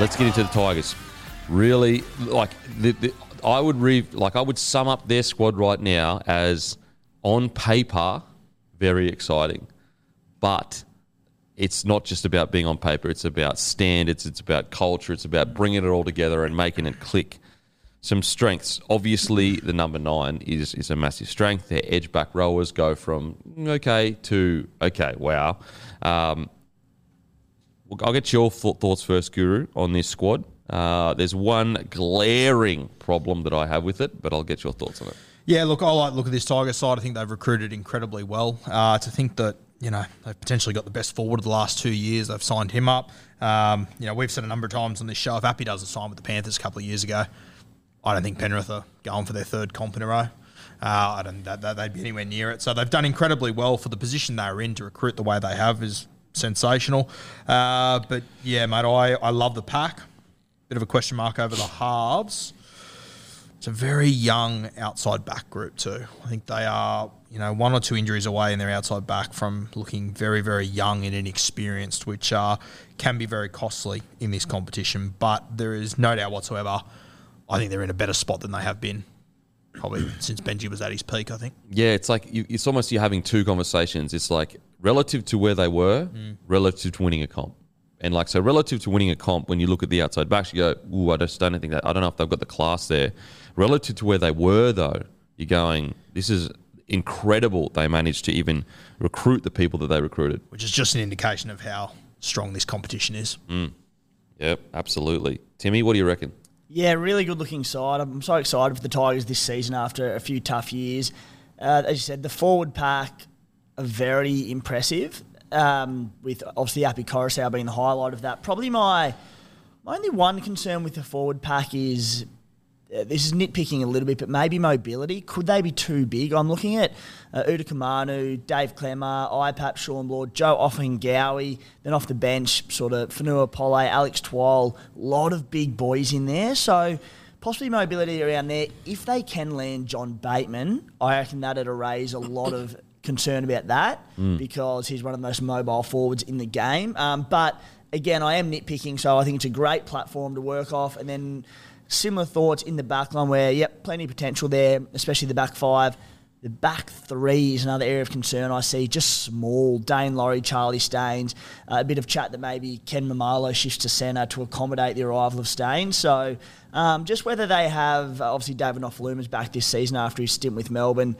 Let's get into the Tigers. Really, like the, the, I would re, like I would sum up their squad right now as on paper very exciting, but it's not just about being on paper. It's about standards. It's about culture. It's about bringing it all together and making it click. Some strengths. Obviously, the number nine is is a massive strength. Their edge back rowers go from okay to okay. Wow. Um, I'll get your thoughts first, Guru, on this squad. Uh, there's one glaring problem that I have with it, but I'll get your thoughts on it. Yeah, look, I like look at this Tiger side. I think they've recruited incredibly well. Uh, to think that you know they've potentially got the best forward of the last two years. They've signed him up. Um, you know, we've said a number of times on this show if Api doesn't sign with the Panthers a couple of years ago, I don't think Penrith are going for their third comp in a row. Uh, I don't that, that they'd be anywhere near it. So they've done incredibly well for the position they are in to recruit the way they have is sensational. Uh, but yeah, mate, I, I love the pack. Bit of a question mark over the halves. It's a very young outside back group too. I think they are, you know, one or two injuries away in their outside back from looking very, very young and inexperienced, which uh, can be very costly in this competition. But there is no doubt whatsoever. I think they're in a better spot than they have been probably since Benji was at his peak. I think. Yeah, it's like you, it's almost you're having two conversations. It's like relative to where they were, relative to winning a comp. And like so, relative to winning a comp, when you look at the outside backs, you go, "Ooh, I just don't think that. I don't know if they've got the class there." Relative to where they were, though, you're going, "This is incredible." They managed to even recruit the people that they recruited. which is just an indication of how strong this competition is. Yep, absolutely. Timmy, what do you reckon? Yeah, really good looking side. I'm so excited for the Tigers this season after a few tough years. Uh, as you said, the forward pack are very impressive. Um, with obviously Api Koroisau being the highlight of that. Probably my my only one concern with the forward pack is uh, this is nitpicking a little bit, but maybe mobility. Could they be too big? I'm looking at uh, Utoikamanu, Dave Klemmer, IPAP, Shawn Blore, Joe Ofahengaue, then off the bench, sort of Fanua Pole, Alex Twal, a lot of big boys in there. So possibly mobility around there. If they can land John Bateman, I reckon that'd raise a lot of concern about that because he's one of the most mobile forwards in the game. Um, but again, I am nitpicking, so I think it's a great platform to work off. And then similar thoughts in the back line where, yep, plenty of potential there, especially the back five. The back three is another area of concern I see. Just small. Daine Laurie, Charlie Staines. Uh, a bit of chat that maybe Ken Maumalo shifts to centre to accommodate the arrival of Staines. So um, just whether they have, obviously, David Nofoaluma's back this season after his stint with Melbourne.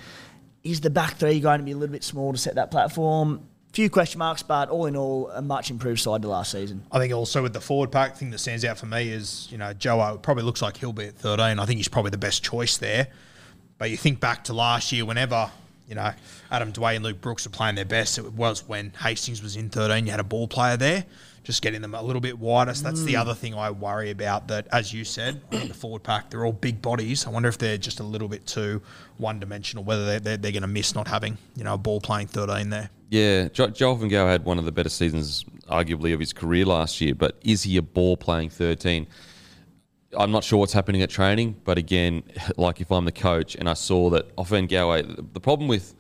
Is the back three going to be a little bit small to set that platform? Few question marks, but all in all, a much improved side to last season. I think also with the forward pack, thing that stands out for me is, you know, Joe probably looks like he'll be at 13. I think he's probably the best choice there. But you think back to last year, whenever, you know, Adam Doueihi and Luke Brooks were playing their best, it was when Hastings was in 13. You had a ball player there. Just getting them a little bit wider. So that's the Mm. other thing I worry about. That, as you said, in the forward pack, they're all big bodies. I wonder if they're just a little bit too one dimensional. Whether they're, they're, they're going to miss not having you know a ball playing thirteen there. Yeah, jo- Joel Van Gaal had one of the better seasons, arguably, of his career last year. But is he a ball playing 13? I'm not sure what's happening at training, but again, like if I'm the coach and I saw that off Van Gaal, the problem with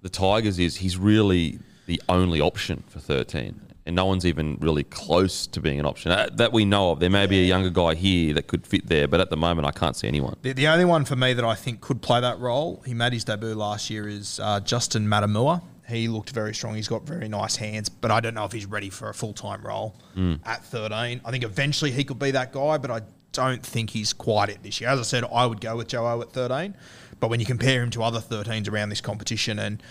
the Tigers is he's really the only option for 13. And no one's even really close to being an option that, that we know of. There may be a younger guy here that could fit there, but at the moment, I can't see anyone. The, the only one for me that I think could play that role, he made his debut last year, is uh, Justin Matamua. He looked very strong. He's got very nice hands, but I don't know if he's ready for a full time role at 13. I think eventually he could be that guy, but I don't think he's quite it this year. As I said, I would go with Joe at 13, but when you compare him to other 13s around this competition, and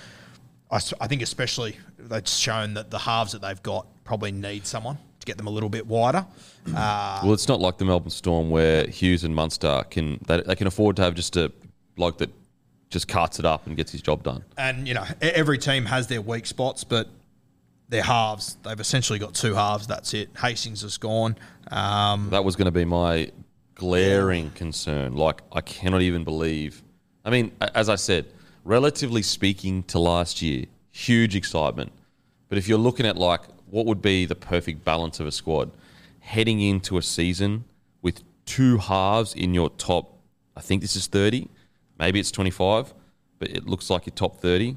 I, I think especially that's shown that the halves that they've got probably need someone to get them a little bit wider. Uh, Well, it's not like the Melbourne Storm where Hughes and Munster can they, they can afford to have just a bloke that just carts it up and gets his job done. and you know every team has their weak spots, but their halves they've essentially got two halves. That's it. Hastings is gone. Um, That was going to be my glaring concern. Like I cannot even believe. I mean, as I said, relatively speaking to last year, huge excitement. But if you're looking at like what would be the perfect balance of a squad heading into a season with two halves in your top, I think this is 30, maybe it's 25, but it looks like your top 30.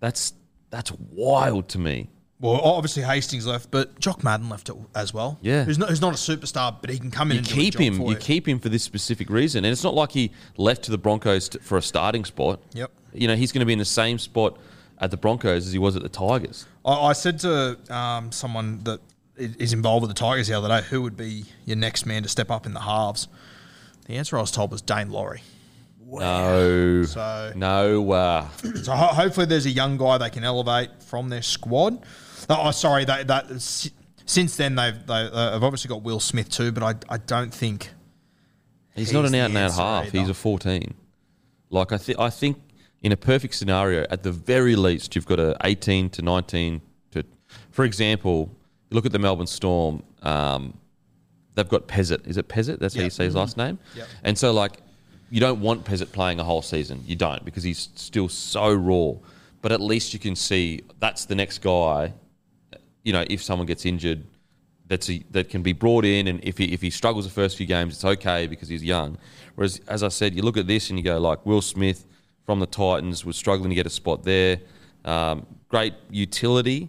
That's that's wild to me. well, obviously Hastings left, but Jock Madden left as well. Yeah. who's not, who's not a superstar, but he can come in You and keep do a job him. for You keep him for this specific reason, and it's not like he left to the Broncos t- for a starting spot. Yep. You know he's going to be in the same spot at the Broncos as he was at the Tigers. I, I said to um, someone that is involved with the Tigers the other day, who would be your next man to step up in the halves? The answer I was told was Daine Laurie. No, So- no. Uh, So ho- hopefully there's a young guy they can elevate from their squad. Oh, sorry, that that since then they've they, uh, they've obviously got Will Smith too, but I I don't think he's, He's not an out and out half. either. He's a fourteen. Like I think, I think in a perfect scenario, at the very least, you've got a eighteen to nineteen. To, for example, look at the Melbourne Storm. Um, they've got Pezet. Is it Pezet? That's how you say his last name. Yep. And so, like, you don't want Pezet playing a whole season. You don't because he's still so raw. But at least you can see that's the next guy. You know, if someone gets injured, that's a, that can be brought in, and if he if he struggles the first few games, it's okay because he's young. Whereas, as I said, you look at this and you go like Will Smith from the Titans was struggling to get a spot there. Um, great utility,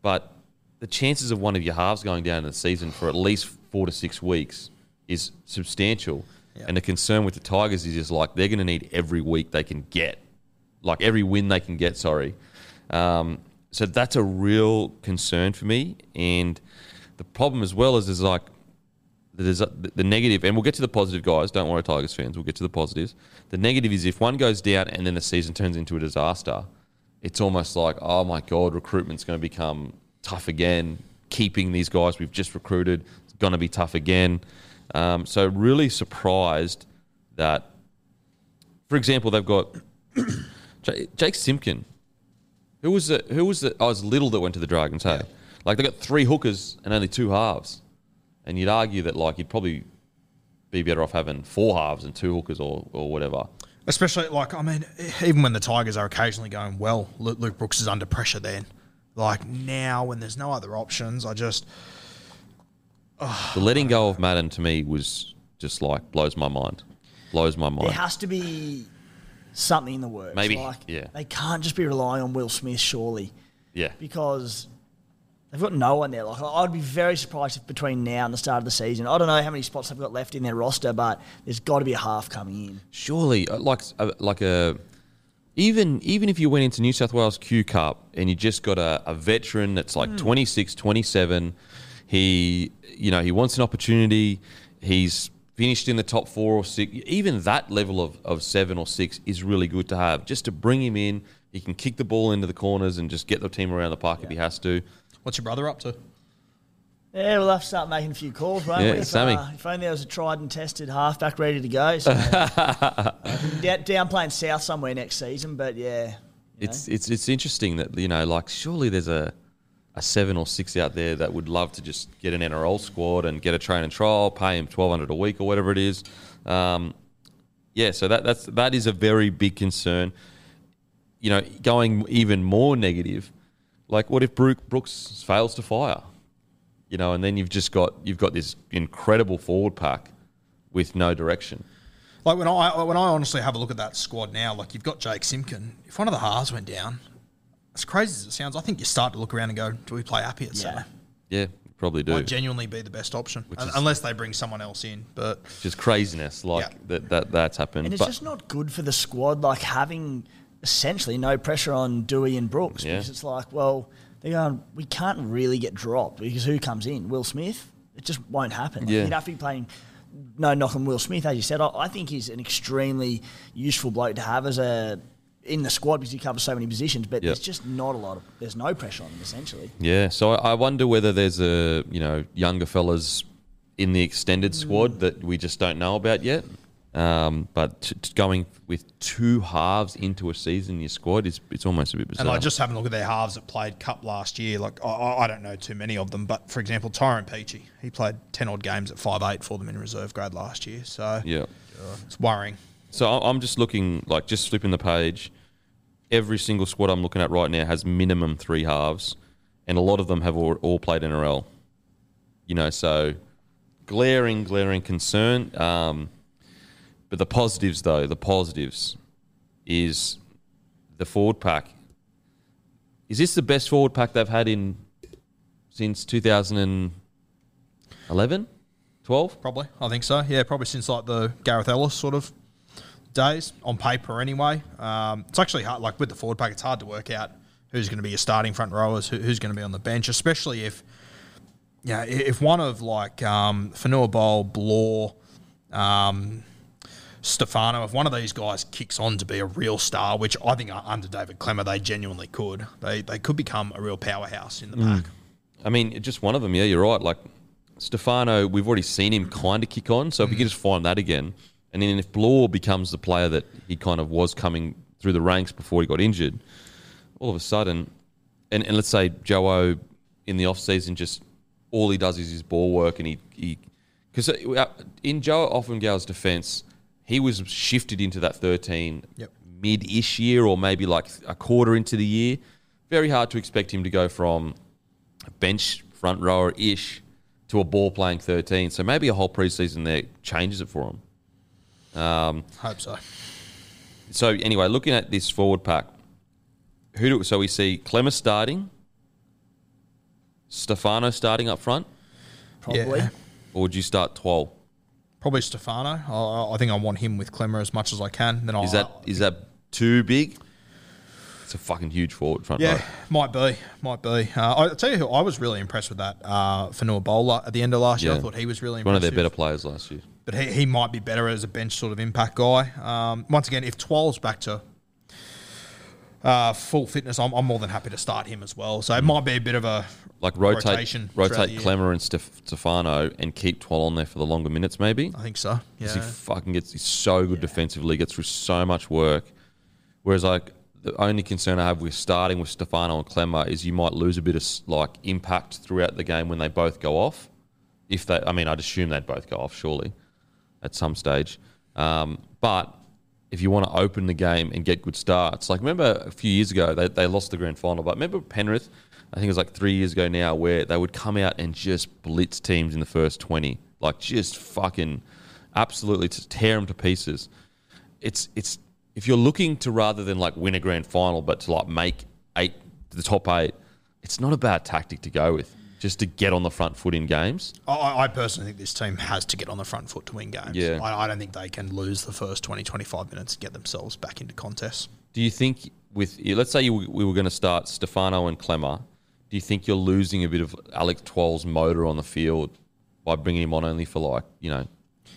but the chances of one of your halves going down in the season for at least four to six weeks is substantial. And the concern with the Tigers is just like they're going to need every week they can get, like every win they can get. Sorry, um, so that's a real concern for me. And the problem as well is is like a, the negative, and we'll get to the positive, guys. Don't worry, Tigers fans. We'll get to the positives. The negative is if one goes down and then the season turns into a disaster, it's almost like, oh my god, recruitment's going to become tough again. Keeping these guys we've just recruited is going to be tough again. Um, so really surprised that, for example, they've got Jake Simpkin. Who was the who was the? I was little that went to the Dragons. Hey, like they got three hookers and only two halves, and you'd argue that like you'd probably be better off having four halves and two hookers or or whatever. especially like I mean even when the Tigers are occasionally going well, Luke, Luke Brooks is under pressure. Then like now when there's no other options, I just The letting go of Madden to me was just like blows my mind, blows my mind. There has to be something in the works. Maybe, like, yeah. They can't just be relying on Will Smith, surely, Yeah, because they've got no one there. Like I'd be very surprised if between now and the start of the season, I don't know how many spots they've got left in their roster, but there's got to be a half coming in. surely uh, like like a even even if you went into New South Wales Q Cup and you just got a, a veteran that's like 26, 27, he you know he wants an opportunity. He's finished in the top four or six. Even that level of, of seven or six is really good to have. Just to bring him in, he can kick the ball into the corners and just get the team around the park if he has to. What's your brother up to? Yeah, we'll have to start making a few calls, won't Yeah, we? If, Sammy. uh, if only there was a tried and tested halfback ready to go. So, down, down playing South somewhere next season, but yeah. you It's it's it's interesting that you know, like surely there's a a seven or six out there that would love to just get an NRL squad and get a train and trial, pay him twelve hundred a week or whatever it is. Um, yeah, so that that's that is a very big concern. You know, going even more negative, like what if Brook, Brooks fails to fire? You know, and then you've just got you've got this incredible forward pack with no direction. Like when I when I honestly have a look at that squad now, like you've got Jake Simpkin. If one of the halves went down, as crazy as it sounds, I think you start to look around and go, "Do we play Api at Yeah. centre?" Yeah, probably do. Might genuinely be the best option, Un- is- unless they bring someone else in. But just craziness like Yeah. that, that that's happened. And it's but just not good for the squad, like having essentially no pressure on Dewey and Brooks. Yeah. Because it's like, well, they're going, we can't really get dropped because who comes in? Will Smith? It just won't happen. Like, Yeah. You'd have to be playing, no knock on Will Smith, as you said. I, I think he's an extremely useful bloke to have as a in the squad because he covers so many positions, but Yep. there's just not a lot of, there's no pressure on him essentially. yeah, so I I wonder whether there's a you know younger fellas in the extended squad hmm. that we just don't know about yet. Um, but t- t- going with two halves into a season in your squad is it's almost a bit bizarre. and like just having a look at their halves that played Cup last year, like I- I, I don't know too many of them, but for example, Tyrone Peachy, he played ten odd games at five eight for them in reserve grade last year, so yeah. it's worrying. So I- I'm just looking like just flipping the page. Every single squad I'm looking at right now has minimum three halves, and a lot of them have all, all played NRL. You know, so glaring, glaring concern. Um, but the positives, though, the positives is the forward pack. Is this the best forward pack they've had in since 2011, 12? Probably, I think so. Yeah, probably since like the Gareth Ellis sort of days on paper. Anyway, um, it's actually hard. Like with the forward pack, it's hard to work out who's going to be your starting front rowers, who, who's going to be on the bench, especially if yeah, if one of like um, Fanua Bowl, Blore, um, Stefano, if one of these guys kicks on to be a real star, which I think uh, under David Klemmer they genuinely could, they they could become a real powerhouse in the pack. I mean, just one of them. Yeah, you're right. Like Stefano, we've already seen him kind of kick on. So if we can just find that again, and then if Blore becomes the player that he kind of was coming through the ranks before he got injured, all of a sudden, and, and let's say Joe in the off season just all he does is his ball work, and he he because in Joe Ofahengaue's defence, he was shifted into that 13 Yep. mid-ish year or maybe like a quarter into the year. Very hard to expect him to go from a bench front rower ish to a ball playing 13. So maybe a whole preseason there changes it for him. Um, Hope so. so anyway, looking at this forward pack, who do so we see Klemmer starting, Stefano starting up front, Probably. Yeah. or would you start Twal? Probably Stefano. I, I think I want him with Klemmer as much as I can. Then I Is I, that is that too big? It's a fucking huge forward front Yeah, row. might be, might be. Uh, I tell you who I was really impressed with that uh, Fanua Bowler at the end of last year. I thought he was really One of their better players last year. but he, he might be better as a bench sort of impact guy. Um, once again, if Twal's back to uh, full fitness, I'm, I'm more than happy to start him as well. So it might be a bit of a Like rotate, rotation rotate. Klemmer and Stef- Stefano and keep Twal on there for the longer minutes, maybe. I think so. Yeah, he fucking gets he's so good defensively, gets through so much work. Whereas like the only concern I have with starting with Stefano and Klemmer is you might lose a bit of like impact throughout the game when they both go off. If they, I mean, I'd assume they'd both go off surely at some stage. Um, but if you want to open the game and get good starts, like remember a few years ago they, they lost the grand final, but remember Penrith, I think it was like three years ago now, where they would come out and just blitz teams in the first twenty, like just fucking absolutely to tear them to pieces. It's it's if you're looking to rather than like win a grand final, but to like make eight the top eight, it's not a bad tactic to go with. Just to get on the front foot in games. I, I personally think this team has to get on the front foot to win games. Yeah. I, I don't think they can lose the first 20, 25 minutes and get themselves back into contests. Do you think with let's say you, we were going to start Stefano and Klemmer, do you think you're losing a bit of Alex Twal's motor on the field by bringing him on only for like you know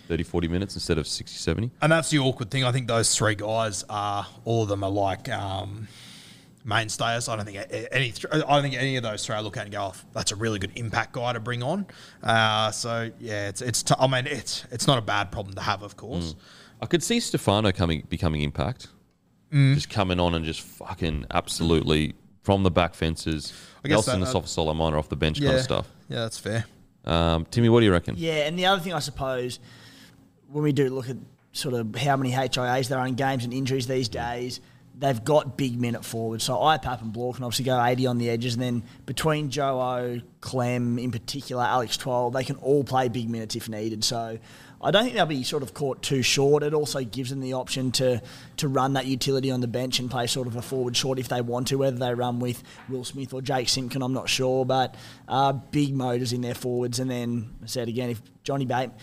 30, 40 minutes instead of 60, 70? And that's the awkward thing. I think those three guys are all of them are like um, mainstays. I don't think any. I don't think any of those three I look at and go, oh, "That's a really good impact guy to bring on." Uh, so yeah, it's it's. T- I mean, it's it's not a bad problem to have, of course. I could see Stefano coming becoming impact, Mm. just coming on and just fucking absolutely from the back fences. I guess Nelson that- and Sofa Solomon off the bench yeah, kind of stuff. Yeah, that's fair. Um, Timmy, what do you reckon? Yeah, and the other thing I suppose when we do look at sort of how many HIAs there are in games and injuries these days, they've got big minute forwards. So IPAP and Blore can obviously go 80 on the edges, and then between Joe O, Clem in particular, Alex Twal, they can all play big minutes if needed. So I don't think they'll be sort of caught too short. It also gives them the option to to run that utility on the bench and play sort of a forward short if they want to, whether they run with Will Smith or Jake Simpkin, I'm not sure. But uh, big motors in their forwards. And then I said again, if Johnny Bateman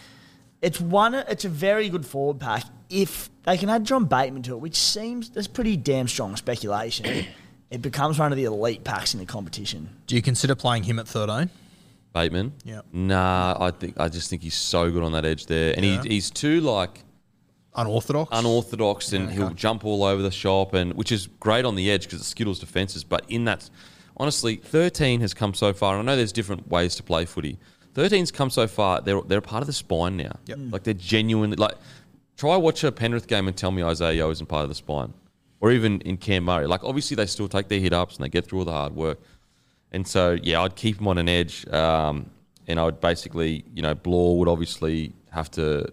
it's one. It's a very good forward pack. If they can add John Bateman to it, which seems that's pretty damn strong speculation, it becomes one of the elite packs in the competition. Do you consider playing him at 13? Bateman? Yeah. Nah, I think I just think he's so good on that edge there, and Yeah. he, he's too like Unorthodox? unorthodox, and Yeah, he'll okay. jump all over the shop, and which is great on the edge because it skittles defenses. But in that, honestly, thirteen has come so far. And I know there's different ways to play footy. 13's come so far. They're they're a part of the spine now. Yep. Like they're genuinely like. Try watch a Penrith game and tell me Isaiah Yeo isn't part of the spine, or even in Cam Murray. Like obviously they still take their hit ups and they get through all the hard work. And so, yeah, I'd keep him on an edge. Um, and I would basically, you know, Blore would obviously have to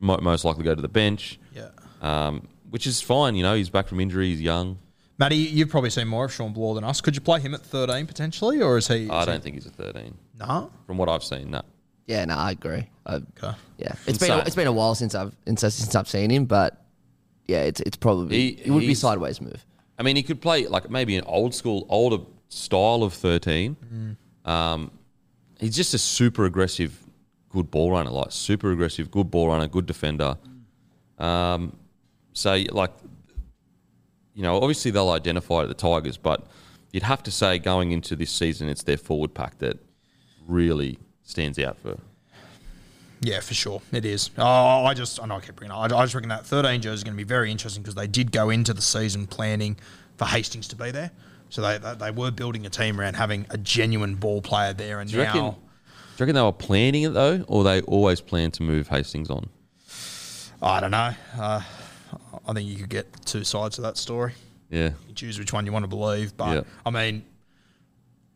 mo- most likely go to the bench, Yeah. um, which is fine. You know, he's back from injury, he's young. Matty, you've probably seen more of Shawn Blore than us. Could you play him at 13 potentially, or is he? I is he- don't think he's a 13 No. from what I've seen. No. Yeah, no, I agree. I, Okay. yeah, it's been a, it's been a while since I've since, since I've seen him, but yeah, it's it's probably He- it would be he's- sideways move. I mean, he could play like maybe an old school, older style of 13. Um, he's just a super aggressive, good ball runner, like super aggressive, good ball runner, good defender. Um, so, like, you know, obviously they'll identify at the Tigers, but you'd have to say going into this season, it's their forward pack that really stands out for. Yeah, for sure. It is. Oh, I just, I know I keep bringing it up. I, I just reckon that 13 jersey is going to be very interesting because they did go into the season planning for Hastings to be there. So they, they, they were building a team around having a genuine ball player there. And Do you, reckon, do you reckon they were planning it though, or they always planned to move Hastings on? I don't know. Uh, I think you could get two sides of that story. Yeah, You choose which one you want to believe. But, Yeah. I mean,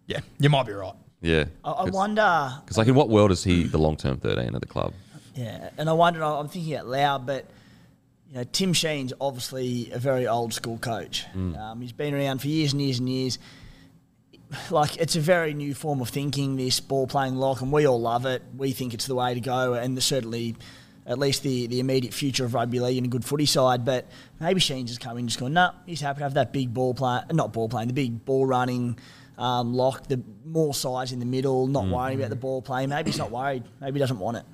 yeah, you might be right. Yeah. I, I wonder. Because like in what world is he the long term thirteen at the club? Yeah, and I wonder. I'm thinking out loud, but you know, Tim Sheens obviously a very old school coach. Um, he's been around for years and years and years. Like it's a very new form of thinking. This ball playing lock, and we all love it. We think it's the way to go, and certainly, at least the the immediate future of rugby league and a good footy side. But maybe Sheen's just coming, just going, no, he's happy to have that big ball play, not ball playing, the big ball running. Um, lock the more size in the middle, not worrying about the ball play. Maybe he's not worried. Maybe he doesn't want it.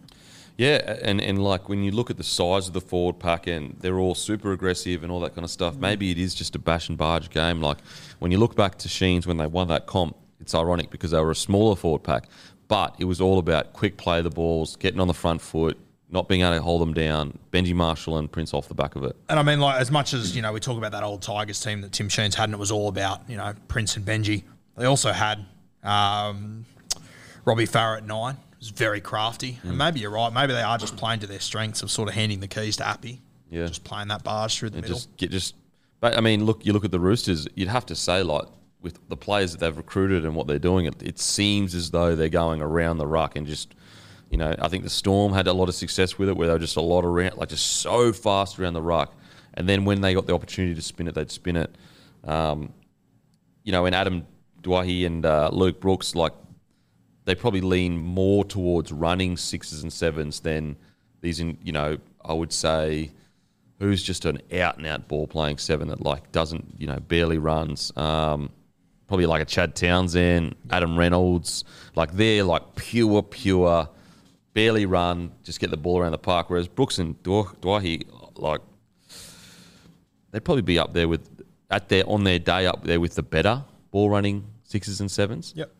Yeah, and, and like when you look at the size of the forward pack and they're all super aggressive and all that kind of stuff, maybe it is just a bash and barge game. Like when you look back to Sheens when they won that comp, it's ironic because they were a smaller forward pack, but it was all about quick play of the balls, getting on the front foot, not being able to hold them down. Benji Marshall and Prince off the back of it. And I mean, like, as much as, you know, we talk about that old Tigers team that Tim Sheens had, and it was all about, you know, Prince and Benji, they also had um, Robbie Farah at nine. It was very crafty. Mm. And maybe you're right. Maybe they are just playing to their strengths of sort of handing the keys to Api. Yeah. Just playing that barge through the And middle. just get just. But I mean, look, you look at the Roosters. You'd have to say like with the players that they've recruited and what they're doing, it, it seems as though they're going around the ruck and just. You know, I think the Storm had a lot of success with it, where they were just a lot around, like just so fast around the ruck, and then when they got the opportunity to spin it, they'd spin it. Um, you know, and Adam Doueihi and uh, Luke Brooks, like they probably lean more towards running sixes and sevens than these. In you know, I would say who's just an out and out ball playing seven that like doesn't you know barely runs. Um, probably like a Chad Townsend, Adam Reynolds, like they're like pure pure, barely run, just get the ball around the park. Whereas Brooks and Dwa- Doueihi, like they'd probably be up there with at their on their day up there with the better ball running sixes and sevens. Yep.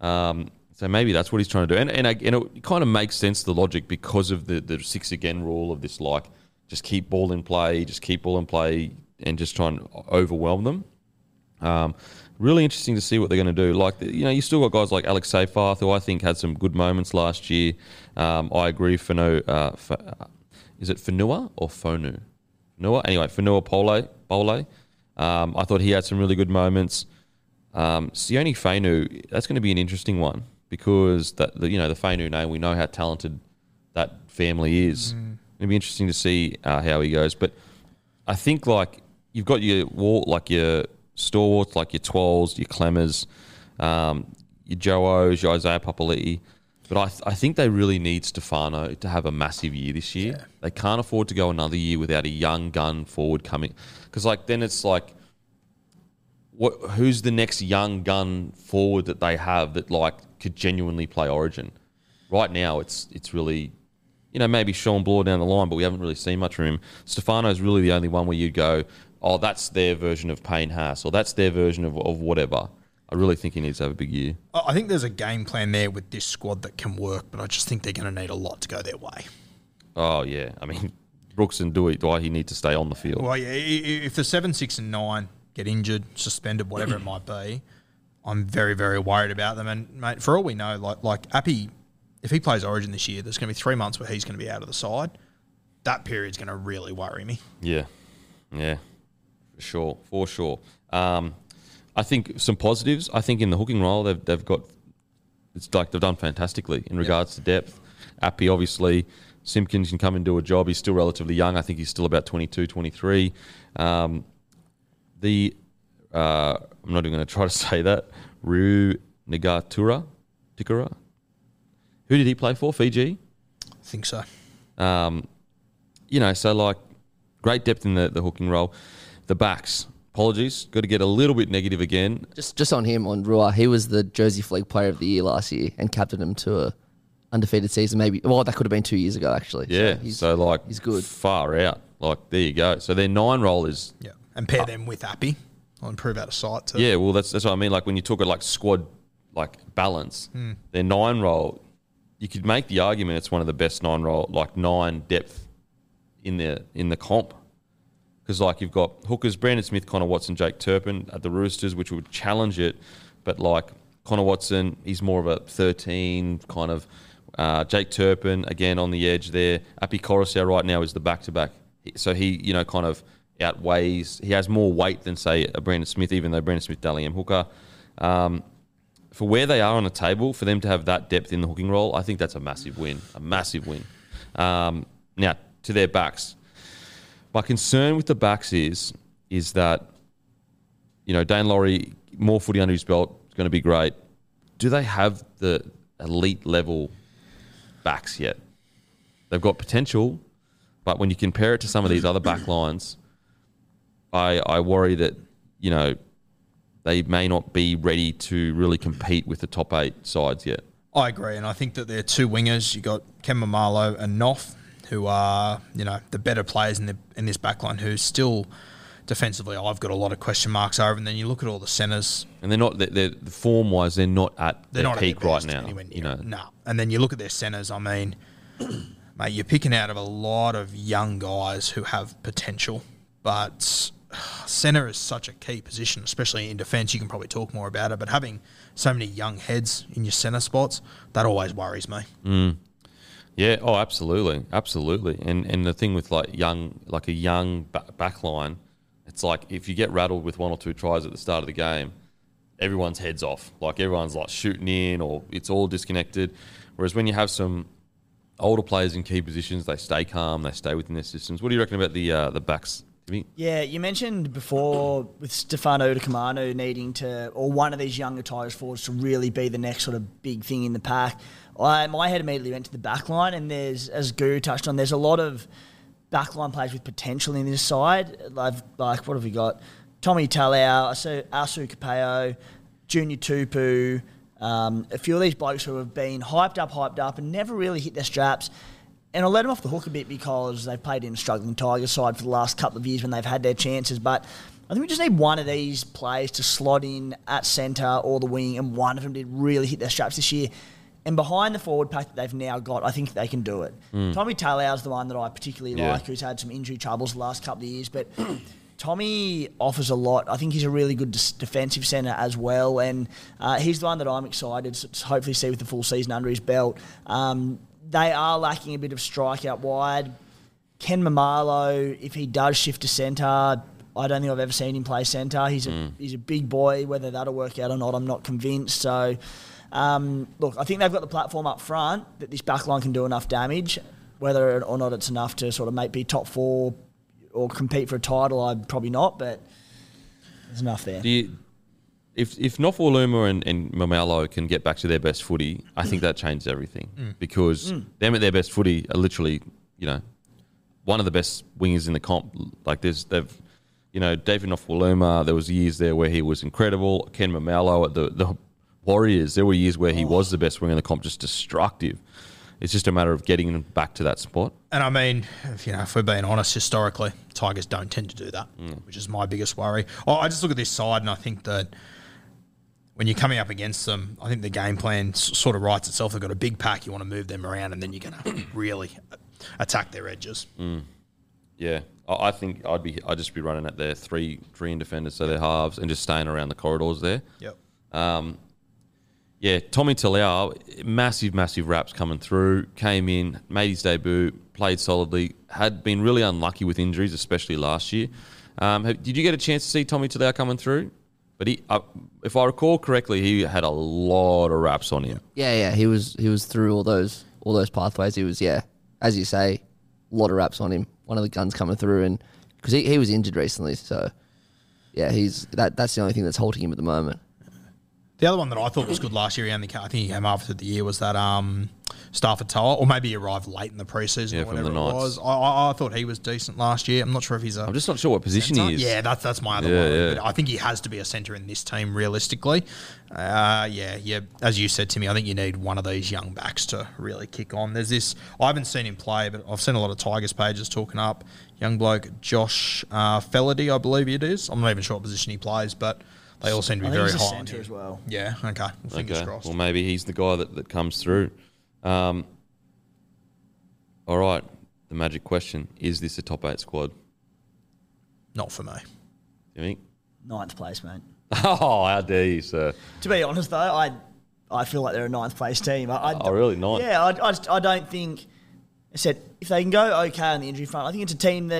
Um, so maybe that's what he's trying to do, and and, and it kind of makes sense the logic because of the the six again rule of this like just keep ball in play, just keep ball in play, and just try and overwhelm them. Um, really interesting to see what they're going to do. Like the- you know, you still got guys like Alex Seyfarth, who I think had some good moments last year. Um, I agree. Fano, uh, F- uh, is it Fanua or Fonu? Fanua. Anyway, Fanua Pole. Pole. Um, I thought he had some really good moments. Um, Sione Fainu, that's going to be an interesting one because that the, you know the Fainu name, we know how talented that family is. It'll be interesting to see uh, how he goes. But I think like you've got your wall, like your stalwarts, like your Twals, your Klemmers, um, your Joos, your Isaiah Papali'i. But I, th- I think they really need Stefano to have a massive year this year. They can't afford to go another year without a young gun forward coming. Because like then it's like what who's the next young gun forward that they have that like could genuinely play Origin? Right now, it's it's really, you know, maybe Shawn Blore down the line, but we haven't really seen much from him. Stefano's really the only one where you go, oh, that's their version of Payne Haas, or that's their version of, of whatever. I really think he needs to have a big year. I I think there's a game plan there with this squad that can work, but I just think they're going to need a lot to go their way. Oh yeah, I mean, Brooks and Dewey, Dwight, need to stay on the field. Well, yeah, i- i- if the seven, six, and nine get injured, suspended, whatever it might be, I'm very, very worried about them. And mate, for all we know, like like Api, if he plays Origin this year, there's going to be three months where he's going to be out of the side. That period's going to really worry me. Yeah, yeah, for sure, for sure. Um, I think some positives. I think in the hooking role, they've they've got. It's like they've done fantastically in regards to depth. Api, obviously, Simpkins can come and do a job. He's still relatively young. I think he's still about 22, 23. Um, the uh, I'm not even going to try to say that. Ru Negatura, Tikura. Who did he play for? Fiji I think so. um, you know, so like great depth in the, the hooking role. The backs, apologies, got to get a little bit negative again. Just just on him on Rua, he was the Jersey Flegg Player of the Year last year and captained him to a undefeated season. Maybe well, that could have been two years ago actually. So Yeah, he's, so like he's good. far out. Like there you go. So their nine roll is Yeah, and pair them with Api. I'll improve out of sight too. yeah. Well, that's that's what I mean. Like when you talk about like squad like balance, their nine roll, you could make the argument it's one of the best nine roll like nine depth in the in the comp. Because like you've got hookers, Brandon Smith, Connor Watson, Jake Turpin at the Roosters, which would challenge it, but like Connor Watson, he's more of a thirteen kind of. Uh, Jake Turpin again on the edge there. Api Koroisau right now is the back to back, so he you know kind of outweighs. He has more weight than say a Brandon Smith, even though Brandon Smith Dally M hooker. Um, for where they are on the table, for them to have that depth in the hooking role, I think that's a massive win. A massive win. Um, now to their backs, my concern with the backs is is that you know Daine Laurie more footy under his belt is going to be great. Do they have the elite level backs yet? They've got potential, but when you compare it to some of these other back lines, I I worry that you know they may not be ready to really compete with the top eight sides yet. I agree, and I think that they're two wingers. You got Maumalo and Noff, who are you know the better players in the in this backline. Who still defensively, I've got a lot of question marks over. And then you look at all the centers; And they're not they're, they're form wise, they're not at they're their not peak at right now. You know, no. And then you look at their centers. I mean, mate, you're picking out of a lot of young guys who have potential, but center is such a key position, especially in defence. You can probably talk more about it, but having so many young heads in your center spots that always worries me. Yeah. Oh, absolutely, absolutely. And and the thing with like young, like a young ba- back line, it's like if you get rattled with one or two tries at the start of the game, everyone's heads off. Like everyone's like shooting in, or it's all disconnected. Whereas when you have some older players in key positions, they stay calm, they stay within their systems. What do you reckon about the uh, the backs, Yeah, you mentioned before with Stefano Utoikamanu needing to, or one of these younger Tigers forwards to really be the next sort of big thing in the pack. I, my head immediately went to the back line, and there's, as Guru touched on, there's a lot of backline players with potential in this side. Like, like what have we got? Tommy Talau, Asu, Asu Kepaoa, Junior Tupu, um, a few of these blokes who have been hyped up, hyped up, and never really hit their straps. And I'll let them off the hook a bit because they've played in a struggling Tigers side for the last couple of years when they've had their chances. But I think we just need one of these players to slot in at centre or the wing, and one of them did really hit their straps this year. And behind the forward pack that they've now got, I think they can do it. Tommy Talau's the one that I particularly Yeah. like, who's had some injury troubles the last couple of years. But Tommy offers a lot. I think he's a really good defensive centre as well, and uh, he's the one that I'm excited to to hopefully see with the full season under his belt. Um, they are lacking a bit of strike out wide. Ken Maumalo, if he does shift to centre, I don't think I've ever seen him play centre. He's a he's a big boy. Whether that'll work out or not, I'm not convinced. So, um, look, I think they've got the platform up front that this backline can do enough damage. Whether or not it's enough to sort of make be top four or compete for a title, I'm probably not. But there's enough there. Do you, if if Nofoaluma and, and Maumalo can get back to their best footy, I think that changes everything mm. Mm. because mm. them at their best footy are literally, you know, one of the best wingers in the comp. Like there's they've, you know, David Nofoaluma. There was years there where he was incredible. Ken Maumalo at the the Warriors. There were years where he oh. was the best winger in the comp, just destructive. It's just a matter of getting them back to that spot. And I mean, if, you know, if we're being honest, historically, Tigers don't tend to do that, which is my biggest worry. Oh, I just look at this side and I think that when you're coming up against them, I think the game plan s- sort of writes itself. They've got a big pack, you want to move them around, and then you're going to really attack their edges. Yeah, I I think I'd be I'd just be running at their three three in defenders, so their halves, and just staying around the corridors there. Yep. Um, yeah, Tommy Talau, massive, massive raps coming through. Came in, made his debut, played solidly. Had been really unlucky with injuries, especially last year. Um, have, did you get a chance to see Tommy Talau coming through? But he, uh, if I recall correctly, he had a lot of raps on him. Yeah, yeah, he was he was through all those all those pathways. He was yeah, as you say, a lot of raps on him. One of the guns coming through, and because he, he was injured recently, so yeah, he's that that's the only thing that's halting him at the moment. The other one that I thought was good last year, he only ca- I think he came after the year was that um, Starford To'a, or maybe he arrived late in the preseason Yeah, or from whatever the it Knights. was. I, I, I thought he was decent last year. I'm not sure if he's a. I'm just not sure what position he is. Yeah, that's that's my other Yeah, one. yeah. But I think he has to be a centre in this team realistically. Uh, yeah, yeah. As you said to me, I think you need one of these young backs to really kick on. There's this. I haven't seen him play, but I've seen a lot of Tigers pages talking up young bloke Josh uh, Feledy, I believe it is. I'm not even sure what position he plays, but they all seem to be I think very he's high on centre him. as well. Yeah. Okay. Well, fingers Okay. crossed. Well, maybe he's the guy that, that comes through. Um, all right. The magic question is this a top eight squad? Not for me. You think? Ninth place, mate. Oh, how dare you, sir? To be honest, though, I I feel like they're a ninth place team. I, I, Oh, really? Ninth? Yeah, I, I, just, I don't think. I said if they can go okay on the injury front, I think it's a team that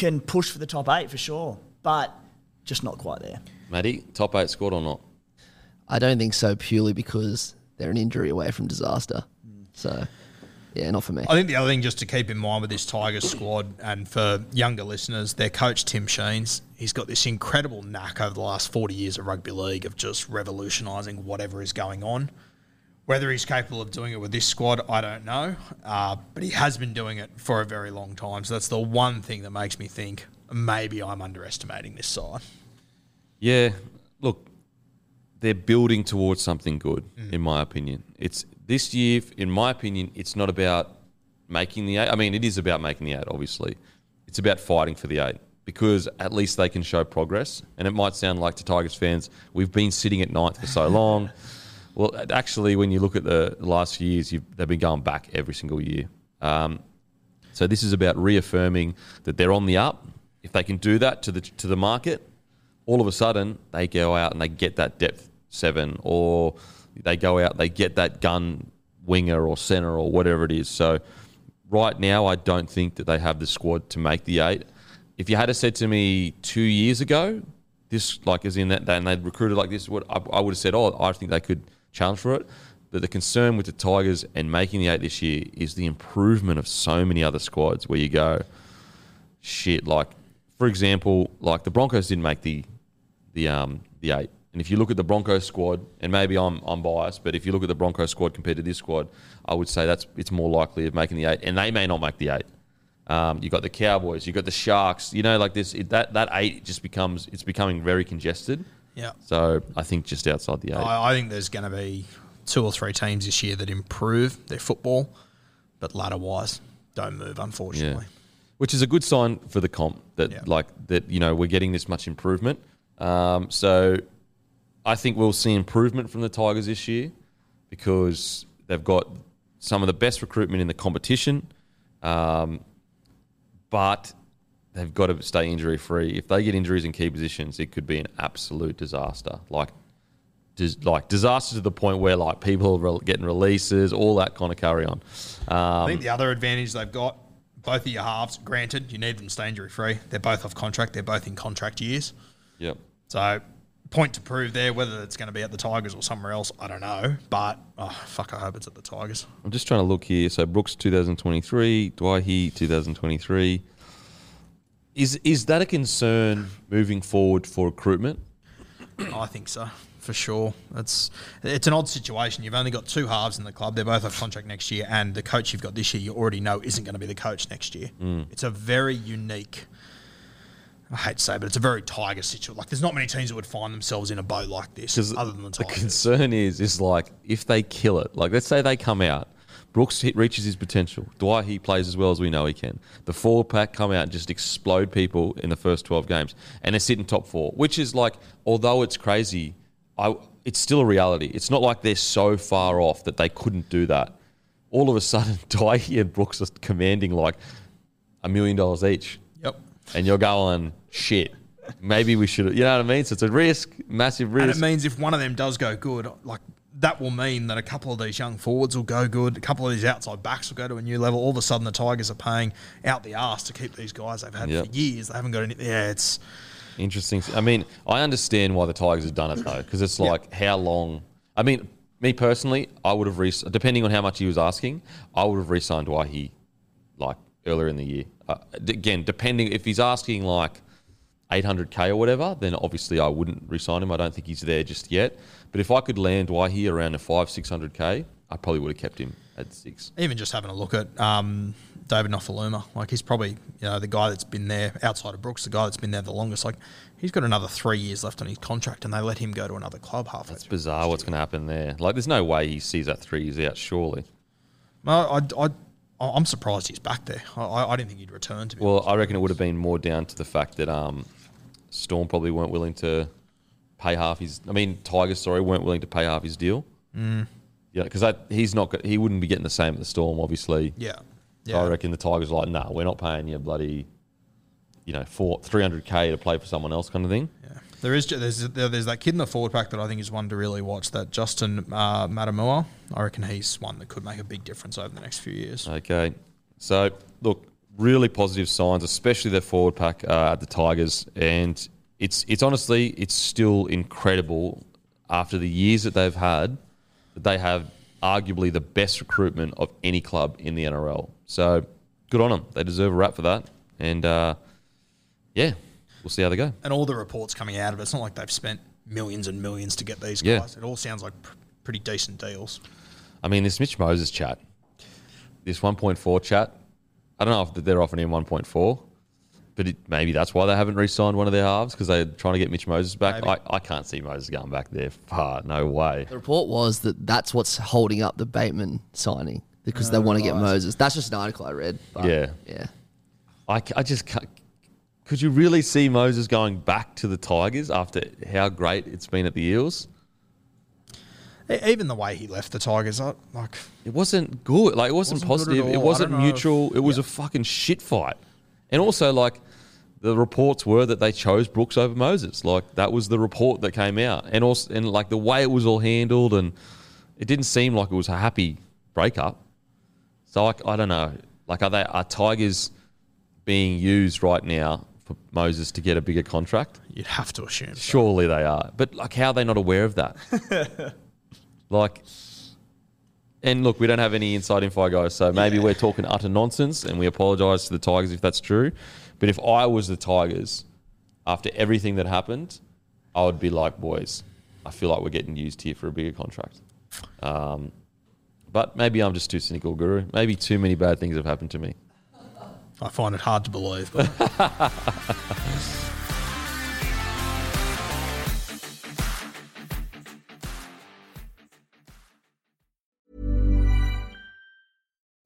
Can push for the top eight for sure, but just not quite there. Matty, top eight squad or not? I don't think so purely because they're an injury away from disaster. So yeah, not for me. I think the other thing just to keep in mind with this Tigers squad and for younger listeners, their coach Tim Sheens, he's got this incredible knack over the last 40 years of rugby league of just revolutionising whatever is going on. Whether he's capable of doing it with this squad, I don't know. Uh, but he has been doing it for a very long time. So that's the one thing that makes me think maybe I'm underestimating this side. Yeah, look, they're building towards something good, in my opinion. It's this year, in my opinion, it's not about making the eight. I mean, it is about making the eight, obviously. It's about fighting for the eight because at least they can show progress. And it might sound like to Tigers fans, we've been sitting at ninth for so long. well, actually, when you look at the last few years, they've been going back every single year. Um, so this is about reaffirming that they're on the up. If they can do that to the to the market, all of a sudden they go out and they get that depth seven, or they go out they get that gun winger or center or whatever it is. So right now, I don't think that they have the squad to make the eight. If you had said to me two years ago, this like as in that, and they'd recruited like this, what I, I would have said, oh, I think they could challenge for it. But the concern with the Tigers and making the eight this year is the improvement of so many other squads where you go, shit. Like, for example, like the Broncos didn't make the the um the eight. And if you look at the Broncos squad, and maybe I'm I'm biased, but if you look at the Broncos squad compared to this squad, I would say that's it's more likely of making the eight, and they may not make the eight. Um, you got the Cowboys, you got the Sharks. You know, like this, it, that that eight just becomes it's becoming very congested. Yeah. So I think just outside the eight. I, I think there's going to be two or three teams this year that improve their football. but ladder wise, don't move. Unfortunately, which is a good sign for the comp that Yeah. like that you know we're getting this much improvement. Um, so I think we'll see improvement from the Tigers this year because they've got some of the best recruitment in the competition, um, but they've got to stay injury free. If they get injuries in key positions, it could be an absolute disaster. Like. Dis- like disaster to the point where like people are re- getting releases, all that kind of carry on. I Um, think the other advantage they've got, both of your halves, granted, you need them to stay injury free. They're both off contract. They're both in contract years. yep. So, point to prove there. Whether it's going to be at the Tigers or somewhere else, I don't know. But oh, fuck, I hope it's at the Tigers. I'm just trying to look here. So Brooks 2023, Dwight 2023. Is is that a concern moving forward for recruitment? I think so for sure. It's it's an odd situation. You've only got two halves in the club. They're both off contract next year, and the coach you've got this year, you already know isn't going to be the coach next year. Mm. It's a very unique. I hate to say, it, but it's a very Tiger situation. Like, there's not many teams that would find themselves in a boat like this, other than the the concern is is like if they kill it. Like let's say they come out, Brooks hit, reaches his potential. Dwight he plays as well as we know he can. The forward pack come out and just explode people in the first 12 games, and they're sitting top four, which is like although it's crazy, I it's still a reality. It's not like they're so far off that they couldn't do that. All of a sudden, Dwight and Brooks are commanding like a million dollars each Yep. and you're going shit. Maybe we should, you know what I mean? So it's a risk, massive And risk. it means if one of them does go good, like that will mean that a couple of these young forwards will go good, a couple of these outside backs will go to a new level. All of a sudden, the Tigers are paying out the arse to keep these guys they've had Yep. for years. They haven't got any. Yeah, it's Interesting. I mean, I understand why the Tigers have done it though, because it's like how long. I mean, me personally, I would have re- depending on how much he was asking, I would have re-signed Wahi like earlier in the year. Uh, again, depending if he's asking like 800k or whatever, then obviously I wouldn't re-sign him. I don't think he's there just yet. But if I could land Wahi around a five 600k, I probably would have kept him at six. even just having a look at um, David Nofoaluma. Like he's probably you know the guy that's been there outside of Brooks, the guy that's been there the longest. Like he's got another three years left on his contract, and they let him go to another club half. Through. bizarre what's going to happen there. Like, there's no way he sees that three years out. Surely. Well, I, I, I'm surprised he's back there. I, I didn't think he'd return to. Well, honest. I reckon it would have been more down to the fact that um, Storm probably weren't willing to pay half his. I mean, Tigers, sorry, weren't willing to pay half his deal. Mm. Yeah, because he's not. He wouldn't be getting the same at the Storm, obviously. yeah, So yeah. I reckon the Tigers are like, nah, we're not paying you bloody, you know, four three hundred k to play for someone else, kind of thing. Yeah. There is there's there's that kid in the forward pack that I think is one to really watch. That Justin uh, Matamua. I reckon he's one that could make a big difference over the next few years. Okay. So, look, really positive signs, especially their forward pack uh, at the Tigers. And it's it's honestly, it's still incredible after the years that they've had that they have arguably the best recruitment of any club in the NRL. So, good on them. They deserve a rap for that. And, uh, yeah, we'll see how they go. And all the reports coming out of it, it's not like they've spent millions and millions to get these Yeah. guys. It all sounds like pr- pretty decent deals. I mean, this Mitch Moses chat, this 1.4 chat, I don't know if they're offering him 1.4, but it, maybe that's why they haven't re-signed one of their halves because they're trying to get Mitch Moses back. I, I can't see Moses going back there far. No way. The report was that that's what's holding up the Bateman signing because they oh, want to get Moses. That's just an article I read. But Yeah. yeah. I just can't. Could you really see Moses going back to the Tigers after how great it's been at the Eels? Even the way he left the Tigers, I, like It wasn't good. Like it wasn't, Wasn't positive. It wasn't don't if- mutual. it was a fucking shit fight. And also, like the reports were that they chose Brooks over Moses. Like that was the report that came out. And also, and like the way it was all handled, and it didn't seem like it was a happy breakup. So like I don't know. Like are they are Tigers being used right now for Moses to get a bigger contract? you'd have to assume. so. Surely they are. But like how are they not aware of that? like and look, we don't have any inside info, guys. So maybe we're talking utter nonsense, and we apologise to the Tigers if that's true. But if I was the Tigers, after everything that happened, I would be like, boys, I feel like we're getting used here for a bigger contract. Um, but maybe I'm just too cynical, Guru. Maybe too many bad things have happened to me. I find it hard to believe. But